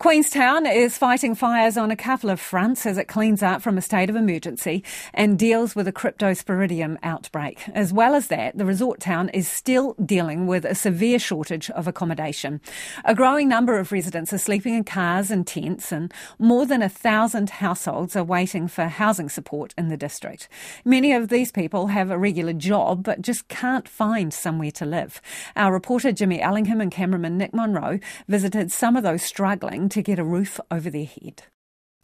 Queenstown is fighting fires on a couple of fronts as it cleans up from a state of emergency and deals with a cryptosporidium outbreak. As well as that, the resort town is still dealing with a severe shortage of accommodation. A growing number of residents are sleeping in cars and tents, and more than a thousand households are waiting for housing support in the district. Many of these people have a regular job but just can't find somewhere to live. Our reporter Jimmy Ellingham and cameraman Nick Monro visited some of those struggling to get a roof over their head.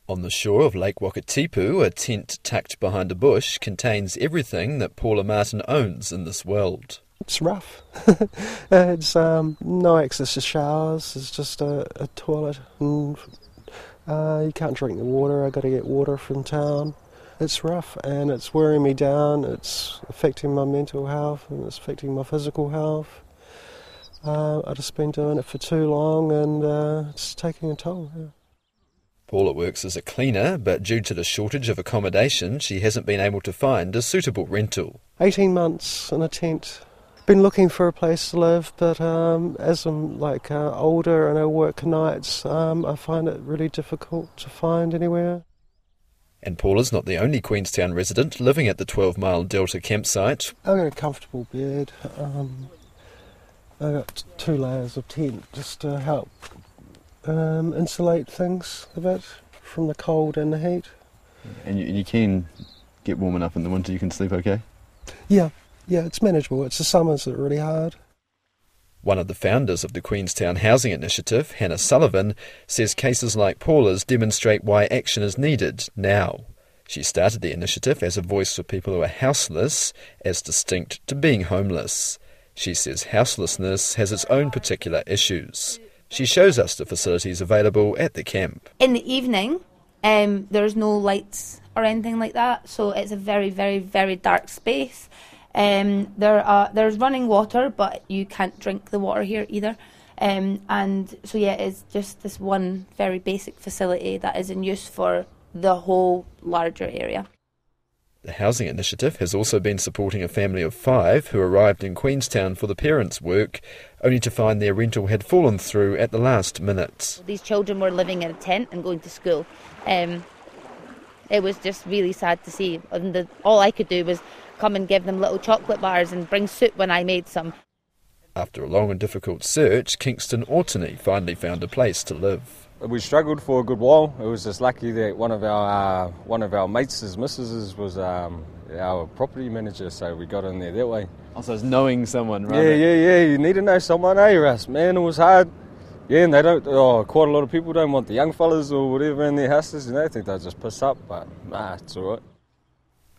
On the shore of Lake Wakatipu, a tent tucked behind a bush contains everything that Paula Martin owns in this world. It's rough. it's um, no access to showers. It's just a, a toilet, and uh, you can't drink the water. I got to get water from town. It's rough, and it's wearing me down. It's affecting my mental health, and it's affecting my physical health. Uh, I've just been doing it for too long and uh, it's taking a toll. Yeah. Paula works as a cleaner, but due to the shortage of accommodation, she hasn't been able to find a suitable rental. 18 months in a tent. Been looking for a place to live, but um, as I'm like uh, older and I work nights, um, I find it really difficult to find anywhere. And Paula's not the only Queenstown resident living at the 12 Mile Delta campsite. I've got a comfortable bed. Um, I got two layers of tent just to help um, insulate things a bit from the cold and the heat. And you, you can get warm enough in the winter, you can sleep okay? Yeah, yeah, it's manageable. It's the summers that are really hard. One of the founders of the Queenstown Housing Initiative, Hannah Sullivan, says cases like Paula's demonstrate why action is needed now. She started the initiative as a voice for people who are houseless, as distinct to being homeless. She says houselessness has its own particular issues. She shows us the facilities available at the camp. In the evening, um, there's no lights or anything like that, so it's a very, very, very dark space. Um, there are there's running water, but you can't drink the water here either. Um, and so yeah, it's just this one very basic facility that is in use for the whole larger area. The Housing Initiative has also been supporting a family of five who arrived in Queenstown for the parents' work, only to find their rental had fallen through at the last minute. These children were living in a tent and going to school. Um, it was just really sad to see. And the, all I could do was come and give them little chocolate bars and bring soup when I made some. After a long and difficult search, Kingston Ortony finally found a place to live we struggled for a good while. It was just lucky that one of our uh, one of our mates, his missus, was um, our property manager, so we got in there that way. Also, it's knowing someone, right? Yeah, yeah, yeah. You need to know someone, eh, Russ? Man, it was hard. Yeah, and they don't. Oh, quite a lot of people don't want the young fellas or whatever in their houses. You know, they think they'll just piss up, but nah, it's all right.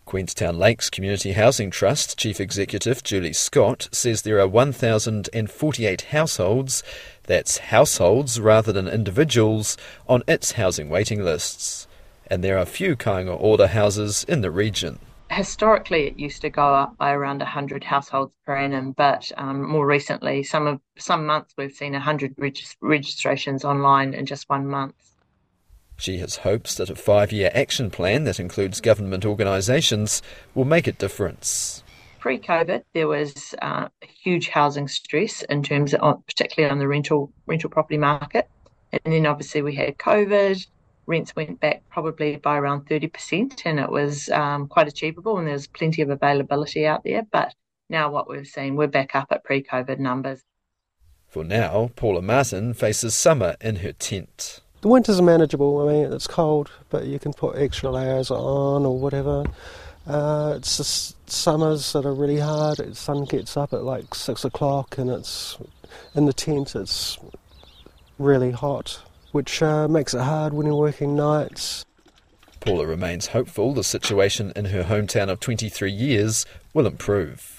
Queenstown Lakes Community Housing Trust Chief Executive Julie Scott says there are 1,048 households, that's households rather than individuals, on its housing waiting lists. And there are few Kāinga Ora houses in the region. Historically, it used to go up by around 100 households per annum, but um, more recently, some of some months we've seen 100 reg- registrations online in just one month. She has hopes that a five year action plan that includes government organisations will make a difference. Pre COVID, there was uh, huge housing stress in terms of, particularly on the rental rental property market. And then obviously we had COVID, rents went back probably by around 30%, and it was um, quite achievable, and there's plenty of availability out there. But now what we've seen, we're back up at pre COVID numbers. For now, Paula Martin faces summer in her tent. The winters are manageable. I mean, it's cold, but you can put extra layers on or whatever. Uh, it's the summers that are really hard. The sun gets up at like six o'clock, and it's in the tent. It's really hot, which uh, makes it hard when you're working nights. Paula remains hopeful the situation in her hometown of 23 years will improve.